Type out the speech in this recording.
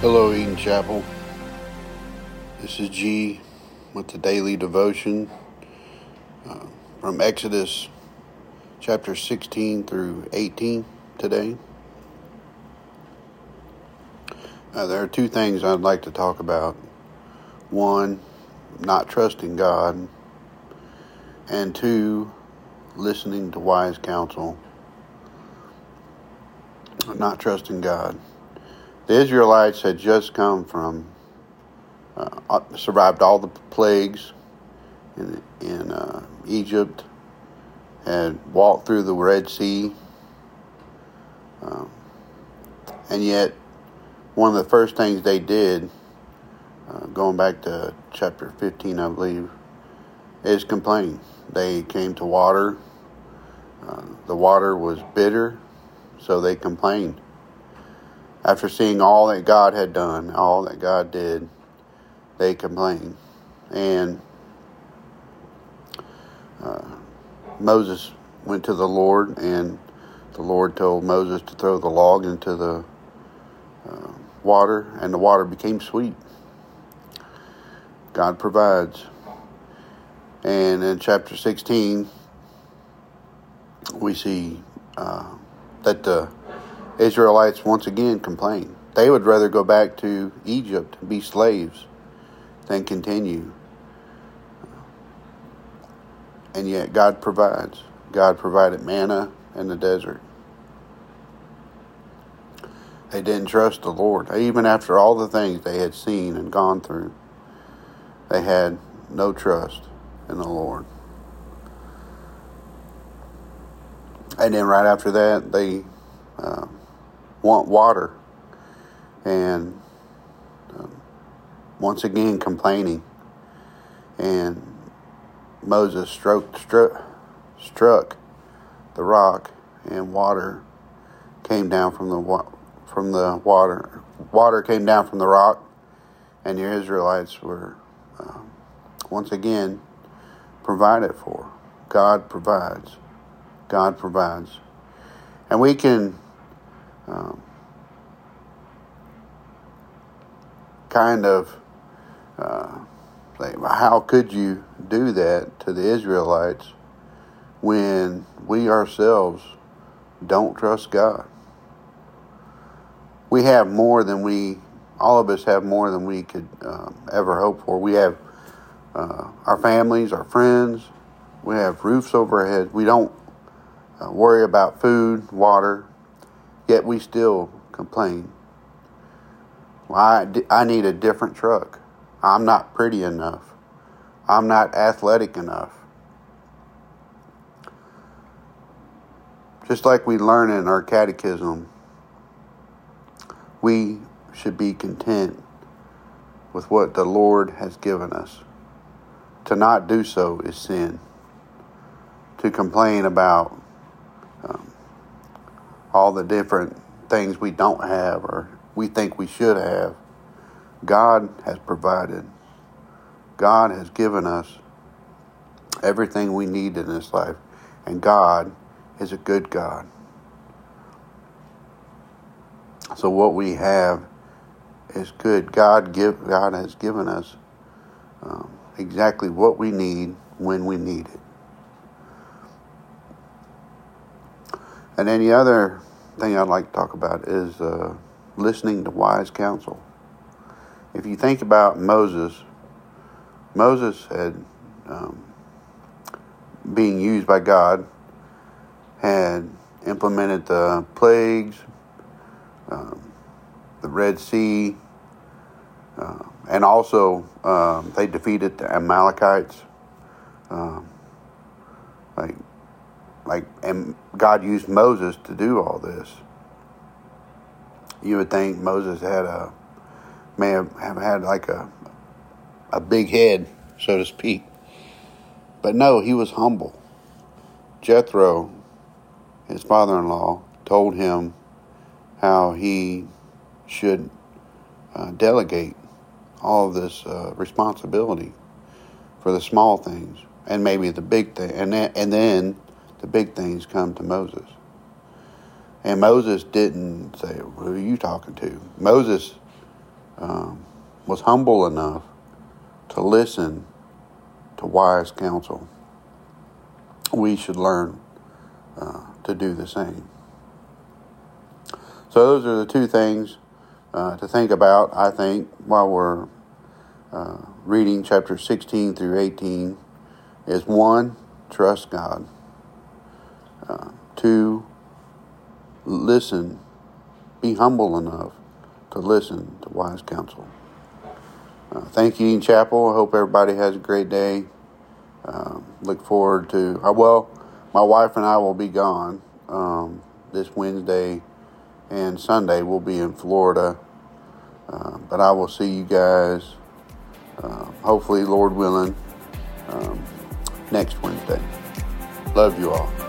Hello, Eden Chapel. This is G with the daily devotion uh, from Exodus chapter 16 through 18 today. Uh, there are two things I'd like to talk about. One, not trusting God, and two, listening to wise counsel. Not trusting God. The Israelites had just come from, uh, survived all the plagues in, in uh, Egypt, had walked through the Red Sea, um, and yet one of the first things they did, uh, going back to chapter 15, I believe, is complain. They came to water. Uh, the water was bitter, so they complained after seeing all that God had done, all that God did, they complained. And uh, Moses went to the Lord, and the Lord told Moses to throw the log into the uh, water, and the water became sweet. God provides. And in chapter 16, we see uh, that the Israelites once again complain. They would rather go back to Egypt and be slaves than continue. And yet God provides. God provided manna in the desert. They didn't trust the Lord. Even after all the things they had seen and gone through, they had no trust in the Lord. And then right after that, they uh, want water. And um, once again, complaining. And Moses struck, struck, struck the rock, and water came down from the from the water. Water came down from the rock, and the Israelites were uh, once again provided for. God provides. God provides, and we can um, kind of uh, how could you do that to the Israelites when we ourselves don't trust God? We have more than we, all of us have more than we could um, ever hope for. We have uh, our families, our friends, we have roofs over our heads. We don't uh, worry about food, water, Yet we still complain. Well, I, I need a different truck. I'm not pretty enough. I'm not athletic enough. Just like we learn in our catechism, we should be content with what the Lord has given us. To not do so is sin. To complain about um, all the different things we don't have or we think we should have. God has provided. God has given us everything we need in this life. And God is a good God. So what we have is good. God give God has given us um, exactly what we need when we need it. And then the other thing I'd like to talk about is uh, listening to wise counsel. If you think about Moses, Moses had um, being used by God had implemented the plagues, um, the Red Sea, uh, and also um, they defeated the Amalekites. Um, like like, and God used Moses to do all this. You would think Moses had a, may have, have had like a, a big head, so to speak. But no, he was humble. Jethro, his father in law, told him how he should uh, delegate all this uh, responsibility for the small things and maybe the big thing. And then, and then the big things come to Moses. And Moses didn't say, Who are you talking to? Moses um, was humble enough to listen to wise counsel, we should learn uh, to do the same. So, those are the two things uh, to think about, I think, while we're uh, reading chapter 16 through 18 is one, trust God. Two, listen, be humble enough to listen to wise counsel. Uh, thank you, Eden Chapel. I hope everybody has a great day. Um, look forward to, uh, well, my wife and I will be gone um, this Wednesday and Sunday. We'll be in Florida. Uh, but I will see you guys, uh, hopefully, Lord willing, um, next Wednesday. Love you all.